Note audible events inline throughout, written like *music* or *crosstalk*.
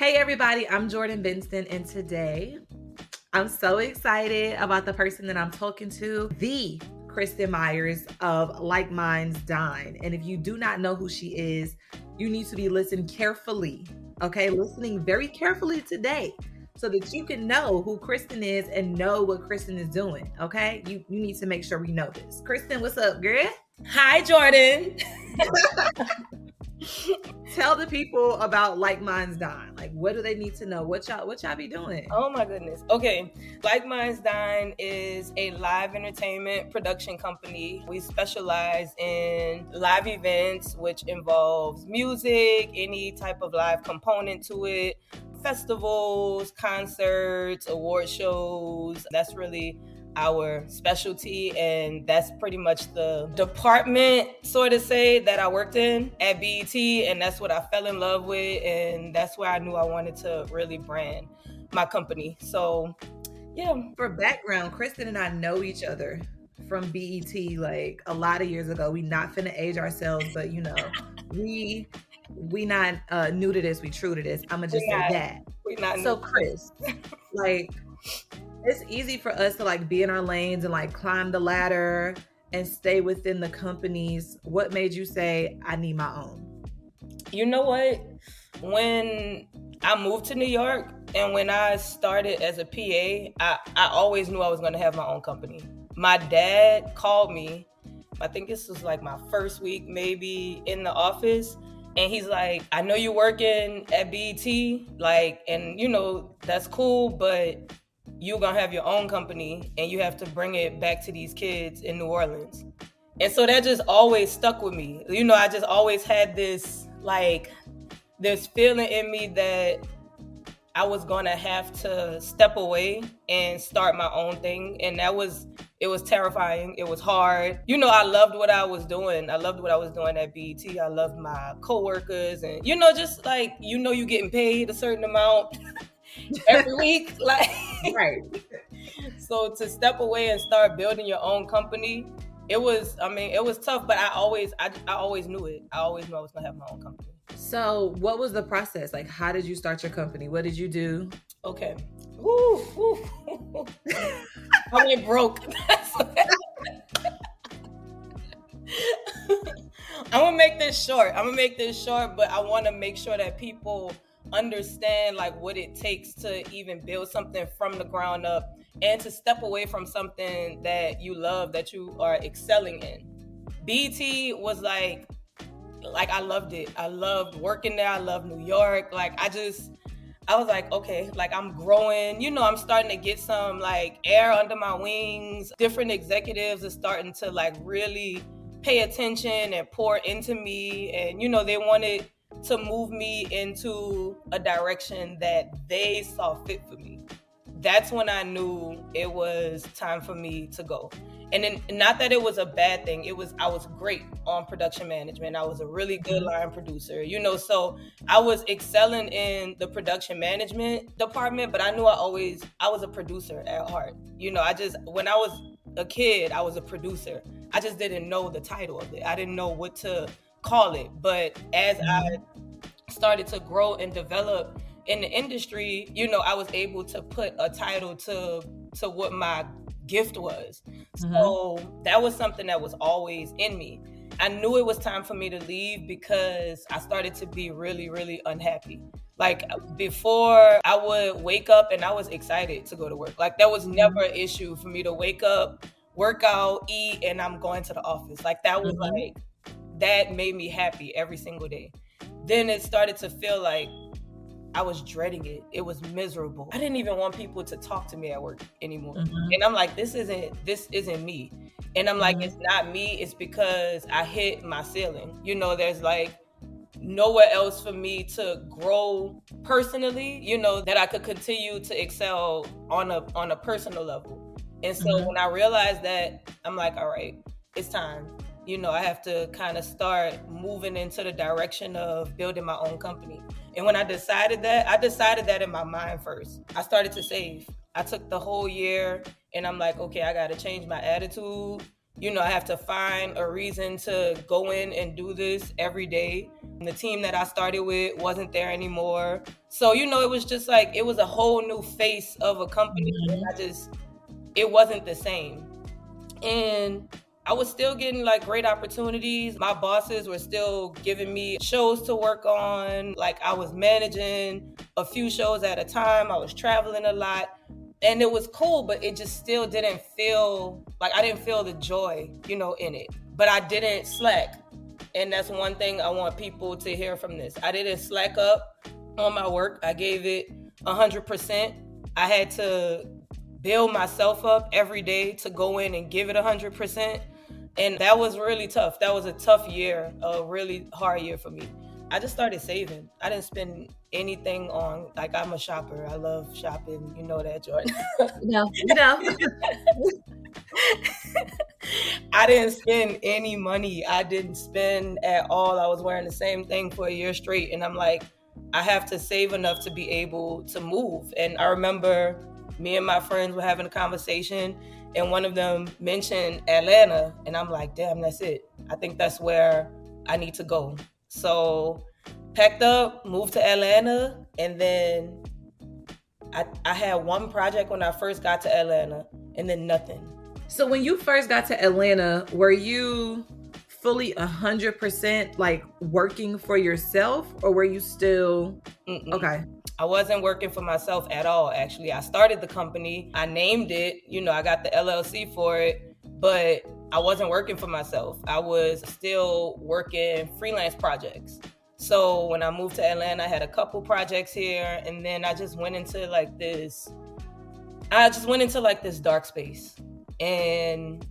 Hey, everybody, I'm Jordan Benson, and today I'm so excited about the person that I'm talking to, the Kristin Meyers of Like Minds Dine. And if you do not know who she is, you need to be listening carefully, okay? Listening very carefully today so that you can know who Kristin is and know what Kristin is doing, okay? You, you need to make sure we know this. Kristin, what's up, girl? Hi, Jordan. *laughs* Tell the people about Like Minds Dine. Like, what do they need to know? What y'all, what y'all be doing? Oh my goodness. Okay, Like Minds Dine is a live entertainment production company. We specialize in live events, which involves music, any type of live component to it, festivals, concerts, award shows. That's really our specialty and that's pretty much the department sort of say that I worked in at BET and that's what I fell in love with and that's where I knew I wanted to really brand my company. So yeah. For background, Kristin and I know each other from BET like a lot of years ago. We not finna age ourselves, but you know, *laughs* we we not uh new to this, we true to this. I'ma just say that. We not so Chris, *laughs* like it's easy for us to like be in our lanes and like climb the ladder and stay within the companies. What made you say, I need my own? You know what? When I moved to New York and when I started as a PA, I, I always knew I was going to have my own company. My dad called me, I think this was like my first week maybe in the office. And he's like, I know you're working at BET, like, and you know, that's cool, but you're gonna have your own company and you have to bring it back to these kids in New Orleans. And so that just always stuck with me. You know, I just always had this like this feeling in me that I was gonna have to step away and start my own thing. And that was it was terrifying. It was hard. You know, I loved what I was doing. I loved what I was doing at BET. I loved my coworkers and you know, just like you know you're getting paid a certain amount. *laughs* every week. *laughs* Like right. so to step away and start building your own company, it was I mean, it was tough, but I always I, I always knew it. I always knew I was gonna have my own company. So what was the process? Like how did you start your company? What did you do? Okay. Woo, woo. *laughs* I went broke. *laughs* I'm gonna make this short. I'm gonna make this short, but I want to make sure that people understand like what it takes to even build something from the ground up and to step away from something that you love that you are excelling in. BT was like like I loved it. I loved working there. I loved New York. Like I just I was like, okay, like I'm growing. You know, I'm starting to get some like air under my wings. Different executives are starting to like really pay attention and pour into me and you know, they wanted to move me into a direction that they saw fit for me. That's when I knew it was time for me to go. And then not that it was a bad thing. It was I was great on production management. I was a really good mm-hmm. line producer. You know, so I was excelling in the production management department, but I knew I always I was a producer at heart. You know, I just when I was a kid, I was a producer. I just didn't know the title of it. I didn't know what to call it. But as I mm-hmm. started to grow and develop in the industry, you know, I was able to put a title to to what my gift was. Mm-hmm. So that was something that was always in me. I knew it was time for me to leave because I started to be really, really unhappy. Like before, I would wake up and I was excited to go to work. Like that was never an issue for me to wake up, work out, eat, and I'm going to the office. Like that was mm-hmm. like that made me happy every single day. Then it started to feel like I was dreading it. It was miserable. I didn't even want people to talk to me at work anymore. Mm-hmm. And I'm like, this isn't this isn't me. And I'm like, mm-hmm. it's not me. It's because I hit my ceiling. You know, there's like nowhere else for me to grow personally. You know that I could continue to excel on a on a personal level. And so mm-hmm. when I realized that, I'm like, all right, it's time you know, I have to kind of start moving into the direction of building my own company. And when I decided that, I decided that in my mind first. I started to save. I took the whole year and I'm like, okay, I got to change my attitude. You know, I have to find a reason to go in and do this every day. The team that I started with wasn't there anymore. So, you know, it was just like it was a whole new face of a company. Mm-hmm. I just it wasn't the same. And I was still getting like great opportunities. My bosses were still giving me shows to work on. Like I was managing a few shows at a time. I was traveling a lot. And it was cool, but it just still didn't feel like I didn't feel the joy, you know, in it. But I didn't slack. And that's one thing I want people to hear from this. I didn't slack up on my work. I gave it 100%. I had to build myself up every day to go in and give it 100%. And that was really tough. That was a tough year, a really hard year for me. I just started saving. I didn't spend anything on like I'm a shopper. I love shopping. You know that, Jordan. no, *laughs* you know. I didn't spend any money. I didn't spend at all. I was wearing the same thing for a year straight. And I'm like, I have to save enough to be able to move. And I remember me and my friends were having a conversation and one of them mentioned Atlanta and I'm like, damn, that's it. I think that's where I need to go. So packed up, moved to Atlanta, and then I, I had one project when I first got to Atlanta and then nothing. So when you first got to Atlanta, were you fully 100% like working for yourself or were you still Mm-mm. okay I wasn't working for myself at all, actually. I started the company, I named it, you know, I got the LLC for it, but I wasn't working for myself. I was still working freelance projects. So when I moved to Atlanta, I had a couple projects here, and then I just went into like this, I just went into like this dark space. And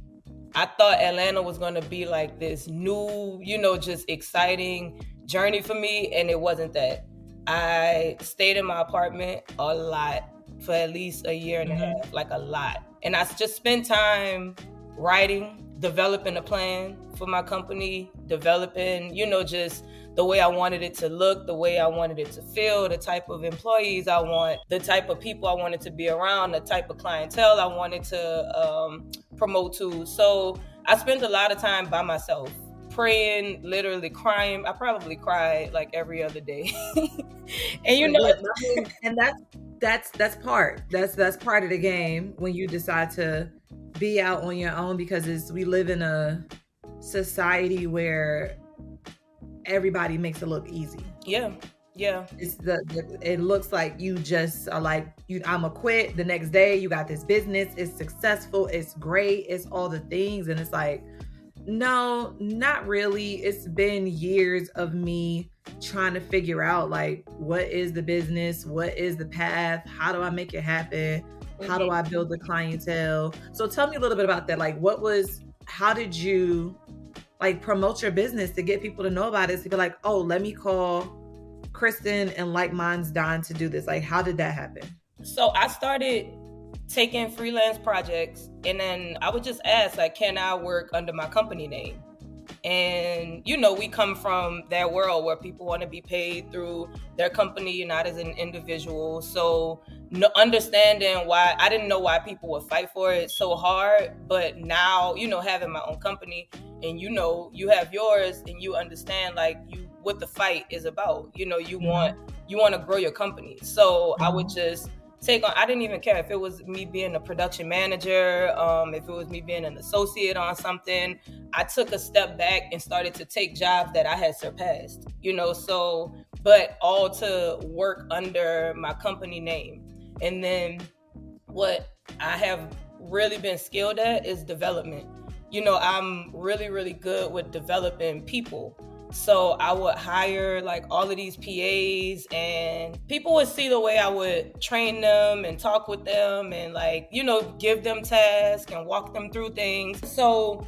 I thought Atlanta was gonna be like this new, you know, just exciting journey for me, and it wasn't that. I stayed in my apartment a lot for at least a year and mm-hmm. a half, like a lot. And I just spent time writing, developing a plan for my company, developing, you know, just the way I wanted it to look, the way I wanted it to feel, the type of employees I want, the type of people I wanted to be around, the type of clientele I wanted to um, promote to. So I spent a lot of time by myself praying, literally crying. I probably cried like every other day. *laughs* *laughs* and you know, and that's that's that's part. That's that's part of the game when you decide to be out on your own because it's we live in a society where everybody makes it look easy. Yeah. Yeah. It's the, the, it looks like you just are like you I'm a quit the next day you got this business it's successful it's great it's all the things and it's like no, not really. It's been years of me trying to figure out like what is the business, what is the path, how do I make it happen, how do mm-hmm. I build the clientele. So tell me a little bit about that. Like what was how did you like promote your business to get people to know about it to be like, "Oh, let me call Kristin and Like Minds Dine to do this." Like how did that happen? So I started taking freelance projects and then I would just ask like can I work under my company name? And you know, we come from that world where people want to be paid through their company, not as an individual. So no, understanding why I didn't know why people would fight for it so hard, but now you know having my own company and you know you have yours and you understand like you what the fight is about. You know, you mm-hmm. want you want to grow your company. So. I would mm-hmm. just take on. I didn't even care if it was me being a production manager, um, if it was me being an associate on something. I took a step back and started to take jobs that I had surpassed, you know. So, but all to work under my company name. And then what I have really been skilled at is development. You know, I'm really, really good with developing people. So I would hire like all of these PAs and people would see the way I would train them and talk with them and like, you know, give them tasks and walk them through things. So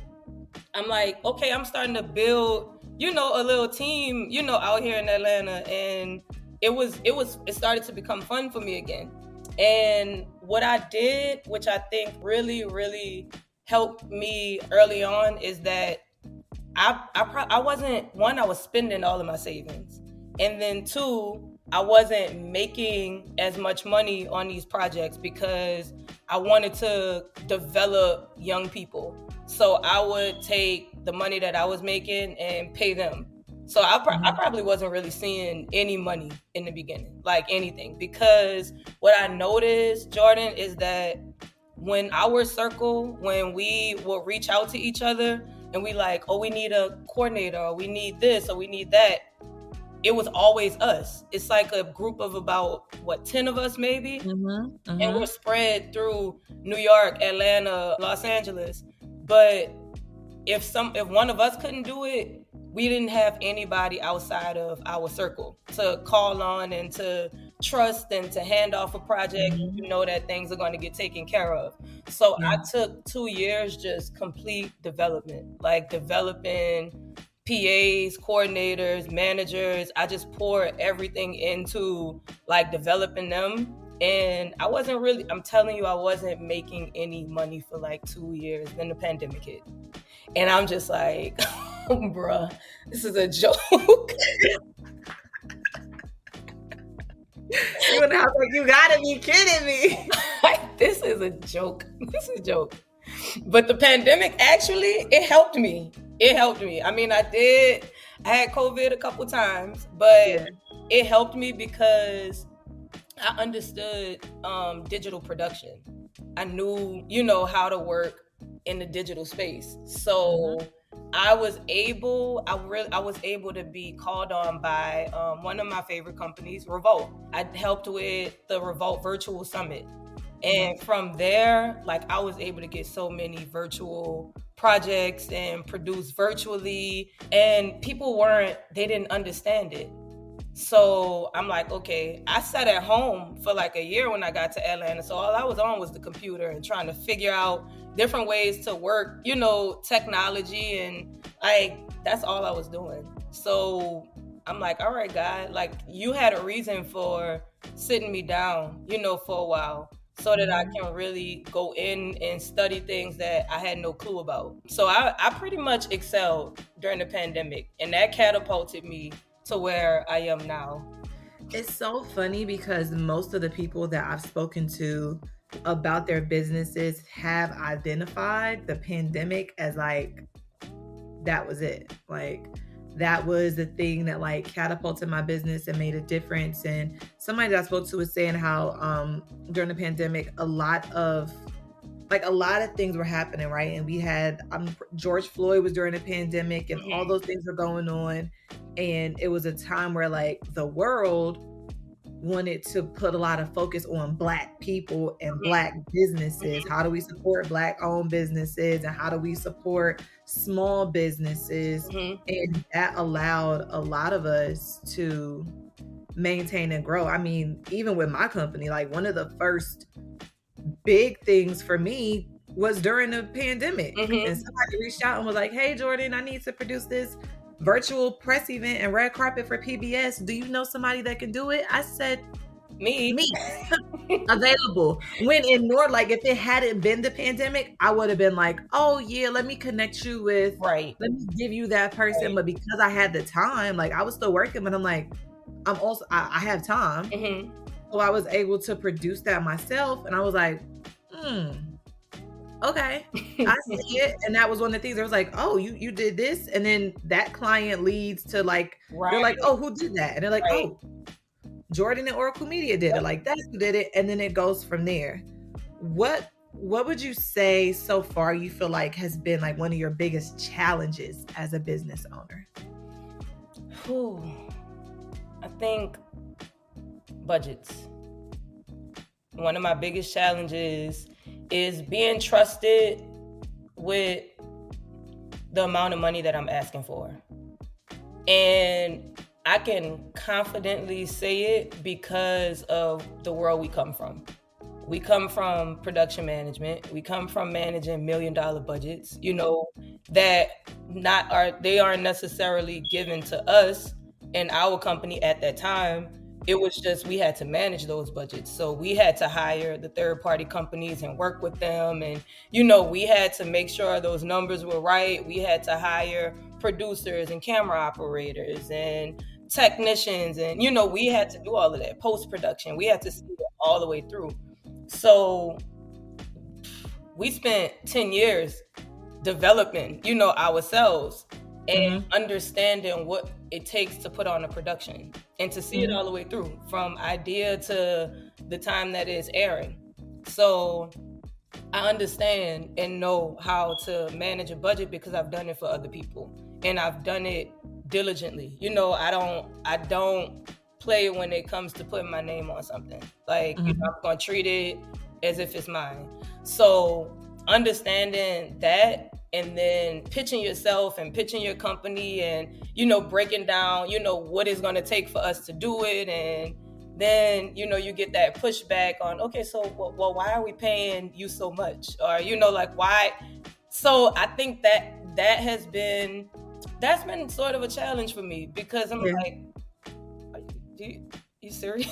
I'm like, okay, I'm starting to build, you know, a little team, you know, out here in Atlanta and it was it was it started to become fun for me again. And what I did, which I think really really helped me early on is that I I pro- I wasn't one. I was spending all of my savings, and then two, I wasn't making as much money on these projects because I wanted to develop young people. So I would take the money that I was making and pay them. So I, pro- I mm-hmm. probably wasn't really seeing any money in the beginning, like anything, because what I noticed, Jordan, is that when our circle, when we will reach out to each other and we like, oh, we need a coordinator, or we need this, or we need that, it was always us. It's like a group of about what ten of us maybe, mm-hmm, mm-hmm. and we're spread through New York, Atlanta, Los Angeles. But if some if one of us couldn't do it, we didn't have anybody outside of our circle to call on and to trust and to hand off a project mm-hmm. you know that things are going to get taken care of so yeah. i took two years just complete development like developing PAs, coordinators, managers. I just poured everything into like developing them. And I wasn't really, I'm telling you, I wasn't making any money for like two years. Then the pandemic hit. And I'm just like, *laughs* bruh, this is a joke. *laughs* you and I was like, you gotta be kidding me. Like, *laughs* this is a joke. This is a joke. But the pandemic actually, it helped me it helped me. I mean, I did. I had COVID a couple times, but yeah. it helped me because I understood um, digital production. I knew, you know, how to work in the digital space. So mm-hmm. I was able, I really, I was able to be called on by um, one of my favorite companies, Revolt. I helped with the Revolt Virtual Summit. And from there, like I was able to get so many virtual projects and produce virtually and people weren't they didn't understand it so i'm like okay i sat at home for like a year when i got to atlanta so all i was on was the computer and trying to figure out different ways to work you know technology and like that's all i was doing so i'm like all right god like you had a reason for sitting me down you know for a while so that I mm-hmm. can really go in and study things that I had no clue about. So I, I pretty much excelled during the pandemic, and that catapulted me to where I am now. It's so funny because most of the people that I've spoken to about their businesses have identified the pandemic as like that was it. Like that was the thing that like catapulted my business and made a difference. And somebody that I spoke to was saying how um during the pandemic, a lot of like a lot of things were happening, right? And we had um, George Floyd was during the pandemic, and all those things were going on. And it was a time where like the world wanted to put a lot of focus on black people and black businesses. How do we support black owned businesses and how do we support small businesses? Mm-hmm. And that allowed a lot of us to maintain and grow. I mean, even with my company, like one of the first big things for me was during the pandemic. Mm-hmm. And somebody reached out and was like, Hey Jordan, I need to produce this virtual press event and red carpet for PBS. Do you know somebody that can do it? I said, me, me, *laughs* available. When in North, like if it hadn't been the pandemic, I would have been like, oh yeah, let me connect you with, right? Let me give you that person. Right. But because I had the time, like I was still working, but I'm like, I'm also I, I have time, mm-hmm. so I was able to produce that myself, and I was like, hmm okay. *laughs* I see it. And that was one of the things. I was like oh you you did this? And then that client leads to like right. they're like oh who did that? And they're like right. oh jordan and oracle media did it. Like that's who did it. And then it goes from there. What what would you say so far you feel like has been like one of your biggest challenges as a business owner? Whew. i think budgets. One of my biggest challenges is being trusted with the amount of money that I'm asking for. And I can confidently say it because of the world we come from. We come from production management. We come from managing million dollar budgets, you know, that not are they aren't necessarily given to us in our company at that time it was just we had to manage those budgets. So we had to hire the third party companies and work with them. And you know we had to make sure those numbers were right. We had to hire producers and camera operators and technicians. And you know we had to do all of that post production we had to see it all the way through. So we spent 10 years developing you know ourselves and mm-hmm. understanding what it takes to put on a production and to see mm-hmm. it all the way through from idea to the time that is airing. So I understand and know how to manage a budget because I've done it for other people and I've done it diligently. You know, I don't I don't play when it comes to putting my name on something. Like, mm-hmm. you know, I'm going to treat it as if it's mine. So, understanding that and then pitching yourself and pitching your company and you know breaking down you know what it's going to take for us to do it. And then you know you get that pushback on okay so well, well why are we paying you so much? Or you know like why? So i think that that has been that's been sort of a challenge for me because i'm yeah. like you, you serious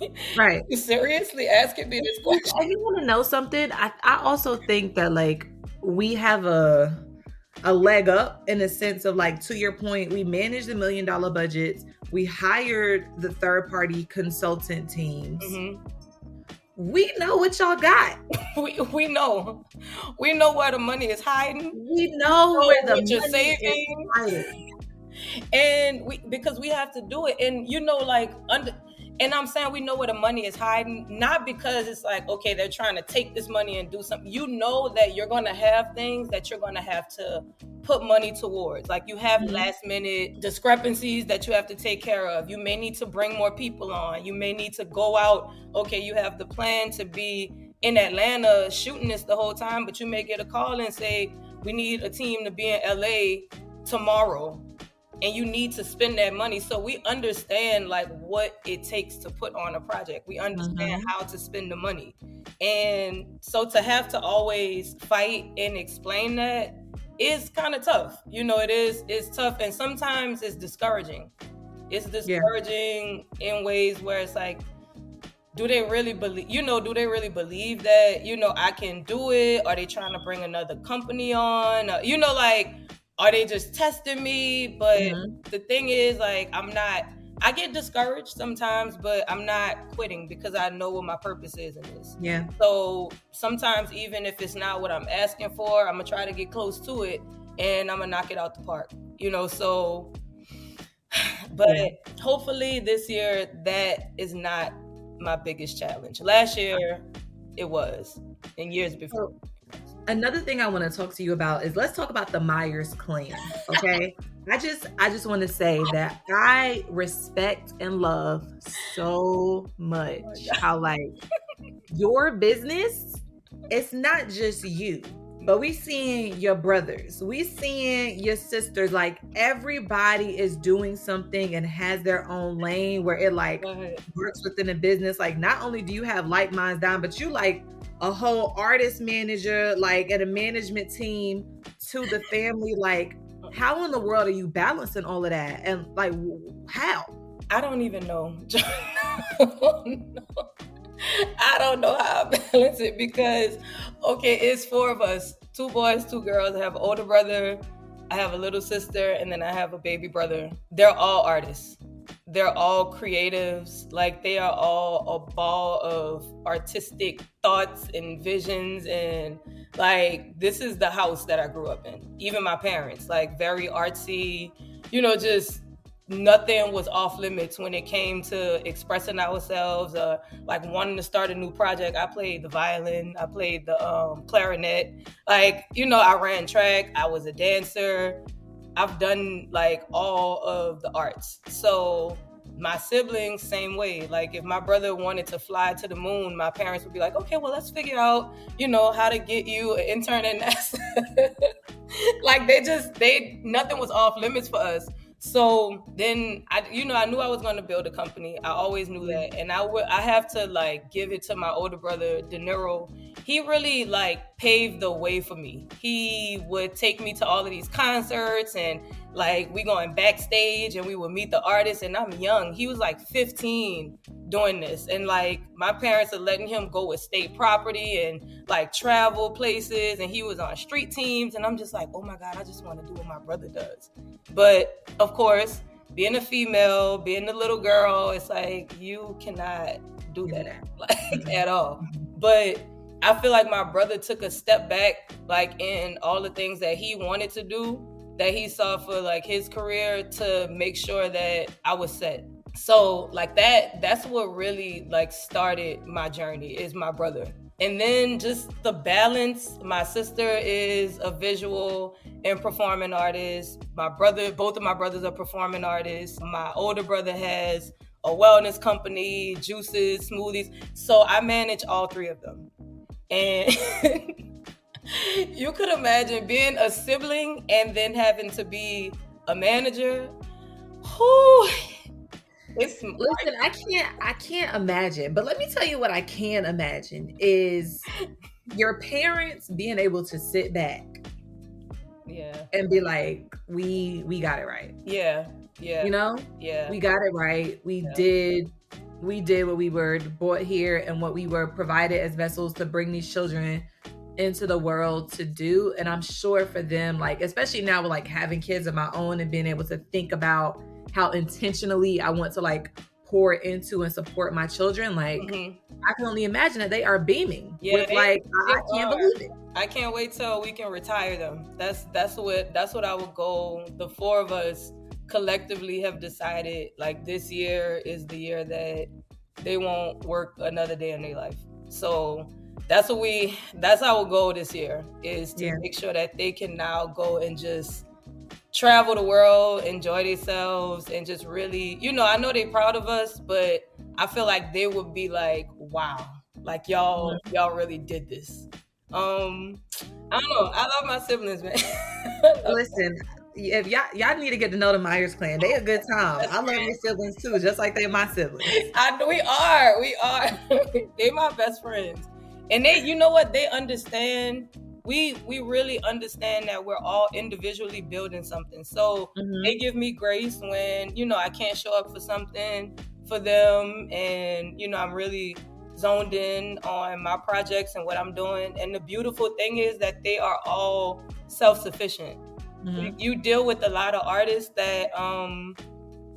*laughs* right. You seriously asking me this question I you want to know something. I, I also think that like we have a a leg up in a sense of like to your point we managed the million dollar budgets. We hired the third party consultant teams. Mm-hmm. we know what y'all got. *laughs* We, we know. We know where the money is hiding. We know, know where the money you're saving. and we because we have to do it. And you know like under and I'm saying we know where the money is hiding, not because it's like, okay, they're trying to take this money and do something. You know that you're going to have things that you're going to have to put money towards. Like you have mm-hmm. last minute discrepancies that you have to take care of. You may need to bring more people on. You may need to go out. Okay, you have the plan to be in Atlanta shooting this the whole time, but you may get a call and say, we need a team to be in LA tomorrow and you need to spend that money. So we understand like what it takes to put on a project. We understand mm-hmm. how to spend the money. And so to have to always fight and explain that is kind of tough. You know it is it's tough and sometimes it's discouraging. It's discouraging yeah. in ways where it's like do they really believe you know do they really believe that you know i can do it? Are they trying to bring another company on? Uh, you know like are they just testing me? But mm-hmm. the thing is, like, I'm not. I get discouraged sometimes, but I'm not quitting because I know what my purpose is in this. Yeah. So sometimes, even if it's not what I'm asking for, I'm gonna try to get close to it, and I'm gonna knock it out the park. You know, so. *sighs* But yeah. hopefully this year that is not my biggest challenge. Last year it was, and years before. So, another thing I want to talk to you about is let's talk about the Meyers clan. Okay. I just I just want to say that I respect and love so much oh how like your business, it's not just you, but we seeing your brothers, we seeing your sisters, like everybody is doing something and has their own lane where it like works within a business. Like not only do you have Like Minds Dine, but you like a whole artist manager, like and a management team to the family. Like, how in the world are you balancing all of that? And like, how? I don't even know. *laughs* I don't know how I balance it because, okay, it's four of us two boys, two girls. I have an older brother, I have a little sister, and then I have a baby brother. They're all artists they're all creatives. Like they are all a ball of artistic thoughts and visions. And like this is the house that i grew up in. Even my parents like very artsy. You know just nothing was off limits when it came to expressing ourselves uh like wanting to start a new project. I played the violin. I played the um clarinet. Like you know i ran track. I was a dancer I've done like all of the arts. So my siblings, same way. Like if my brother wanted to fly to the moon, my parents would be like, okay, well, let's figure out, you know, how to get you an intern at *laughs* NASA. *laughs* like they just, they, nothing was off limits for us. So then I, you know, I knew I was going to build a company. I always knew that. And I would, I have to like give it to my older brother, De Niro he really like paved the way for me. He would take me to all of these concerts and like we going backstage and we would meet the artists and I'm young. He was like 15 doing this and like my parents are letting him go with state property and like travel places and he was on street teams and I'm just like, "Oh my god, I just want to do what my brother does." But of course, being a female, being a little girl, it's like you cannot do that *laughs* like at all. But I feel like my brother took a step back, like in all the things that he wanted to do that he saw for like his career to make sure that I was set. So like that that's what really like started my journey is my brother. And then just the balance. My sister is a visual and performing artist. My brother, both of my brothers are performing artists. My older brother has a wellness company, juices, smoothies. So I manage all three of them. And *laughs* you could imagine being a sibling and then having to be a manager. Whew, it's listen, I can't I can't imagine, but let me tell you what I can imagine is your parents being able to sit back yeah. and be like we we got it right. Yeah yeah you know? yeah. We got it right. We yeah. did we did what we were brought here and what we were provided as vessels to bring these children into the world to do and i'm sure for them like especially now with like having kids of my own and being able to think about how intentionally I want to like pour into and support my children, like mm-hmm. I can only imagine that they are beaming. Yeah, with, like I, I can't believe it. I can't wait till we can retire them. That's that's what that's what our goal. The four of us collectively have decided like this year is the year that they won't work another day in their life. So that's what we that's our goal this year is to yeah. make sure that they can now go and just travel the world, enjoy themselves, and just really, you know, I know they're proud of us, but I feel like they would be like, wow, like y'all, mm-hmm. y'all really did this. Um, I don't know. I love my siblings, man. *laughs* Listen, if y'all y'all need to get to know the Meyers clan. They a good time. I love my siblings too, just like they're my siblings. I we are, we are. *laughs* they my best friends, and they, you know what? They understand we we really understand that we're all individually building something. So mm-hmm. they give me grace when you know I can't show up for something for them, and you know I'm really zoned in on my projects and what I'm doing. And the beautiful thing is that they are all self sufficient. Mm-hmm. You, deal with a lot of artists that um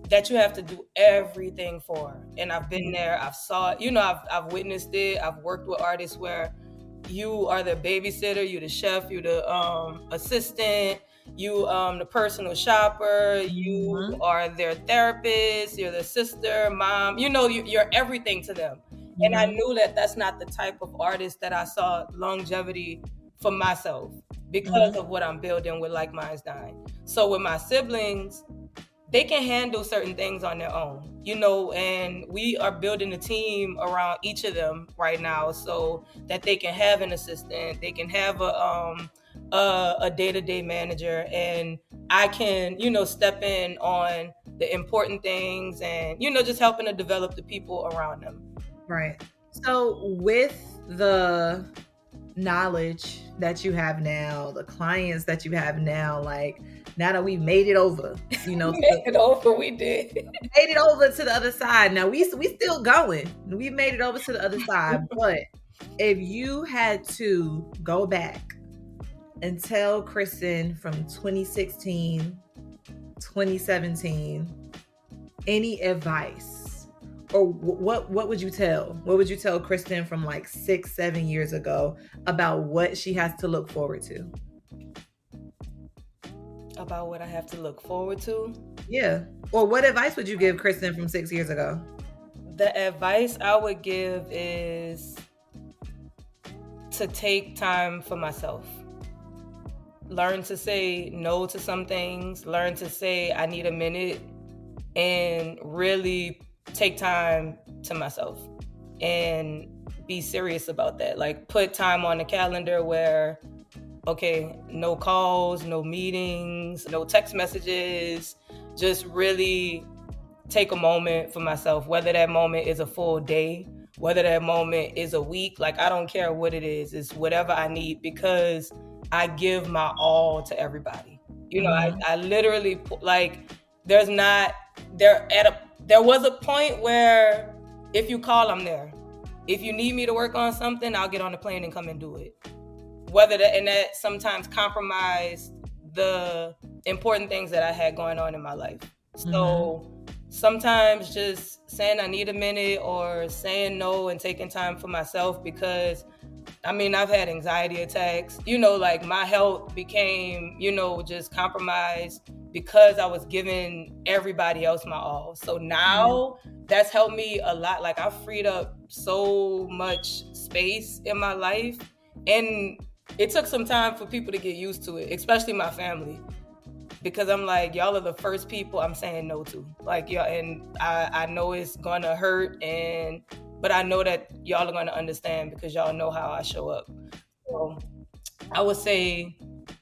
that you have to do everything for. And I've been mm-hmm. there, I've saw it, you know, I've I've witnessed it. I've worked with artists where you are the babysitter, you the chef, you the um, assistant, you um the personal shopper, you mm-hmm. are their therapist, you're the sister, mom. You know, you, are everything to them. Mm-hmm. And I mm-hmm. knew that that's not the type of artist that I saw longevity for myself because mm-hmm. of what I'm building with Like Minds Dine. So with my siblings, they can handle certain things on their own, you know, and we are building a team around each of them right now so that they can have an assistant, they can have a um a, a day-to-day manager and I can, you know, step in on the important things and you know just helping to develop the people around them. Right. So with the knowledge that you have now, the clients that you have now, like now that we've made it over, you know, *laughs* made it over, we did *laughs* made it over to the other side. Now we we still going. We made it over to the other side, *laughs* but if you had to go back and tell Kristin from 2016, 2017, any advice Oh, or what what would you tell what would you tell kristin from like six seven years ago about what she has to look forward to about what I have to look forward to. Yeah. Or what advice would you give Kristin from six years ago? The advice I would give is to take time for myself. Learn to say no to some things, learn to say I need a minute, and really take time to myself and be serious about that. Like, put time on the calendar where okay, no calls, no meetings, no text messages, just really take a moment for myself, whether that moment is a full day, whether that moment is a week, like I don't care what it is, it's whatever I need because I give my all to everybody. You know, mm-hmm. I, I literally like there's not there at a there was a point where if you call, I'm there. If you need me to work on something, I'll get on the plane and come and do it whether that and that sometimes compromised the important things that I had going on in my life. So mm-hmm. sometimes just saying I need a minute or saying no and taking time for myself because I mean, I've had anxiety attacks. You know, like my health became, you know, just compromised because I was giving everybody else my all. So now mm-hmm. that's helped me a lot. Like I've freed up so much space in my life. And it took some time for people to get used to it, especially my family. Because I'm like, y'all are the first people I'm saying no to. Like, y'all, and I, I know it's gonna hurt and but I know that y'all are gonna understand because y'all know how I show up. So I would say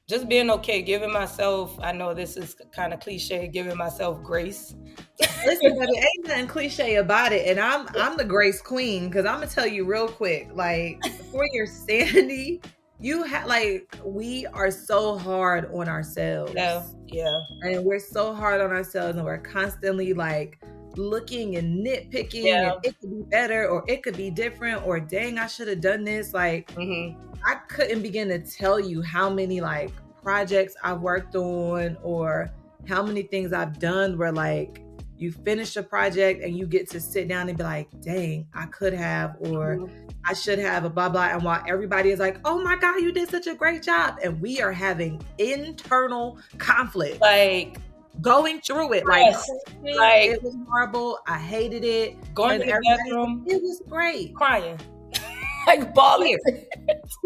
just being okay, giving myself, I know this is kind of cliche, giving myself grace. Listen, but it ain't nothing cliche about it. And I'm I'm the grace queen because I'm gonna tell you real quick, like for your sanity, you have like we are so hard on ourselves. Yeah, yeah. And we're so hard on ourselves and we're constantly like looking and nitpicking Yeah. and it could be better or it could be different or dang i should have done this like hmm i couldn't begin to tell you how many like projects i've worked on or how many things i've done where like you finish a project and you get to sit down and be like dang i could have or Mm-hmm. i should have a blah blah and while everybody is like oh my god you did such a great job and we are having internal conflict Like, going through it. Like Yes. Like- it was horrible. I hated it. going to the bathroom, it was great. Crying, *laughs* like bawling.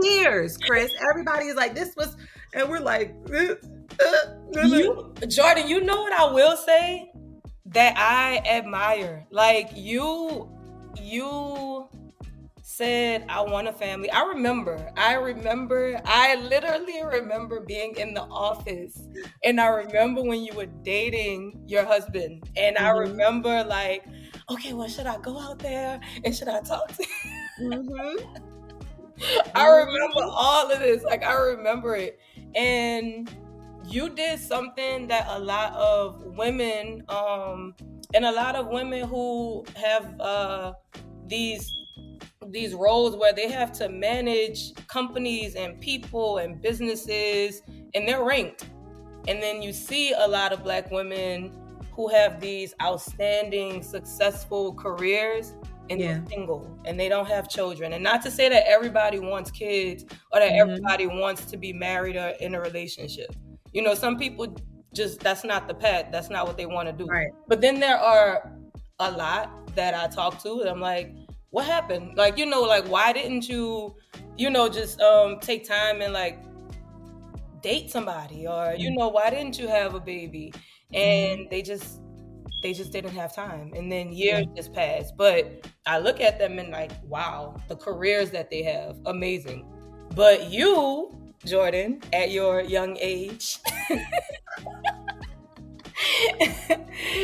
tears. Chris. Everybody is like this was and we're like uh, uh, You, Jordan, you know what I will say? That I admire. Like you, you said I want a family. I remember. I remember. I literally remember being in the office, and I remember when you were dating your husband, and I Mhm. remember like, okay, well, should I go out there and should I talk to? Mhm. *laughs* I remember all of this. Like I remember it. And you did something that a lot of women, um, and a lot of women who have uh these these roles where they have to manage companies and people and businesses and they're ranked. And then you see a lot of black women who have these outstanding, successful careers and Yeah. they're single and they don't have children. And not to say that everybody wants kids or that Mhm. everybody wants to be married or in a relationship. You know, some people just that's not the path. That's not what they want to do. right But then there are a lot that I talk to and I'm like, what happened? Like, you know, like why didn't you, you know, just um take time and like date somebody or you know, why didn't you have a baby? And they just they just didn't have time. And then years just passed. But I look at them and like, wow, the careers that they have, amazing. But you, Jordan, at your young age, *laughs*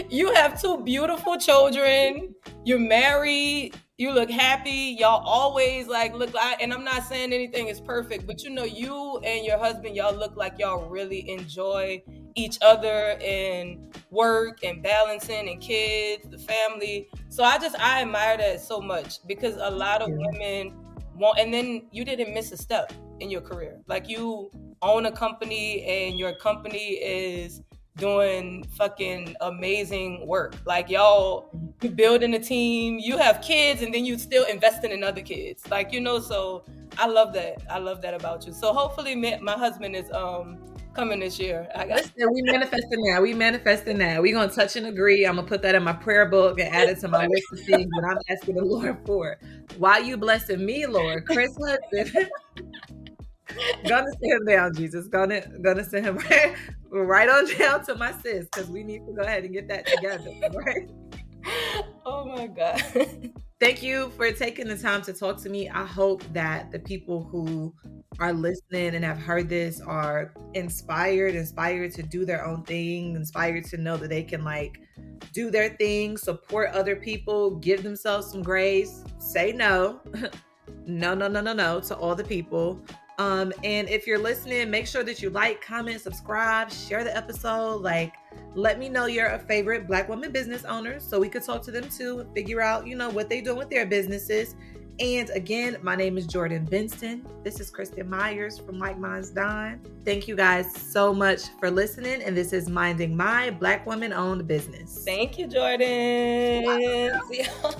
you have two beautiful children. You're married. You look happy. Y'all always like look like, and I'm not saying anything is perfect, but you know, you and your husband, y'all look like y'all really enjoy each other and work and balancing and kids, the family. So I just I admire that so much because a lot of women want, and then you didn't miss a step in your career. Like you own a company and your company is doing fucking amazing work. Like y'all building a team, you have kids and then you still investing in other kids. Like, you know, so I love that. I love that about you. So hopefully my, my husband is um coming this year. I got Listen, we manifesting that. We manifesting that. We gonna touch and agree. I'm gonna put that in my prayer book and add it to my list of things that I'm asking the Lord for. Why you blessing me, Lord? Chris Hudson. *laughs* gonna send him down, Jesus. Gonna gonna send him *laughs* right, right on down to my sis because we need to go ahead and get that together. Right. *laughs* Oh my god. *laughs* Thank you for taking the time to talk to me. I hope that the people who are listening and have heard this are inspired, inspired to do their own thing, inspired to know that they can like do their thing, support other people, give themselves some grace, say no. no, no, no, no, no to all the people. Um, and if you're listening, make sure that you like, comment, subscribe, share the episode. Like, let me know your favorite Black woman business owners so we could talk to them too and figure out, you know, what they doing with their businesses. And again, my name is Jordan Benson. This is Kristin Meyers from Like Minds Dine. Thank you guys so much for listening. And this is Minding My Black Woman Owned Business. Thank you, Jordan. See y'all.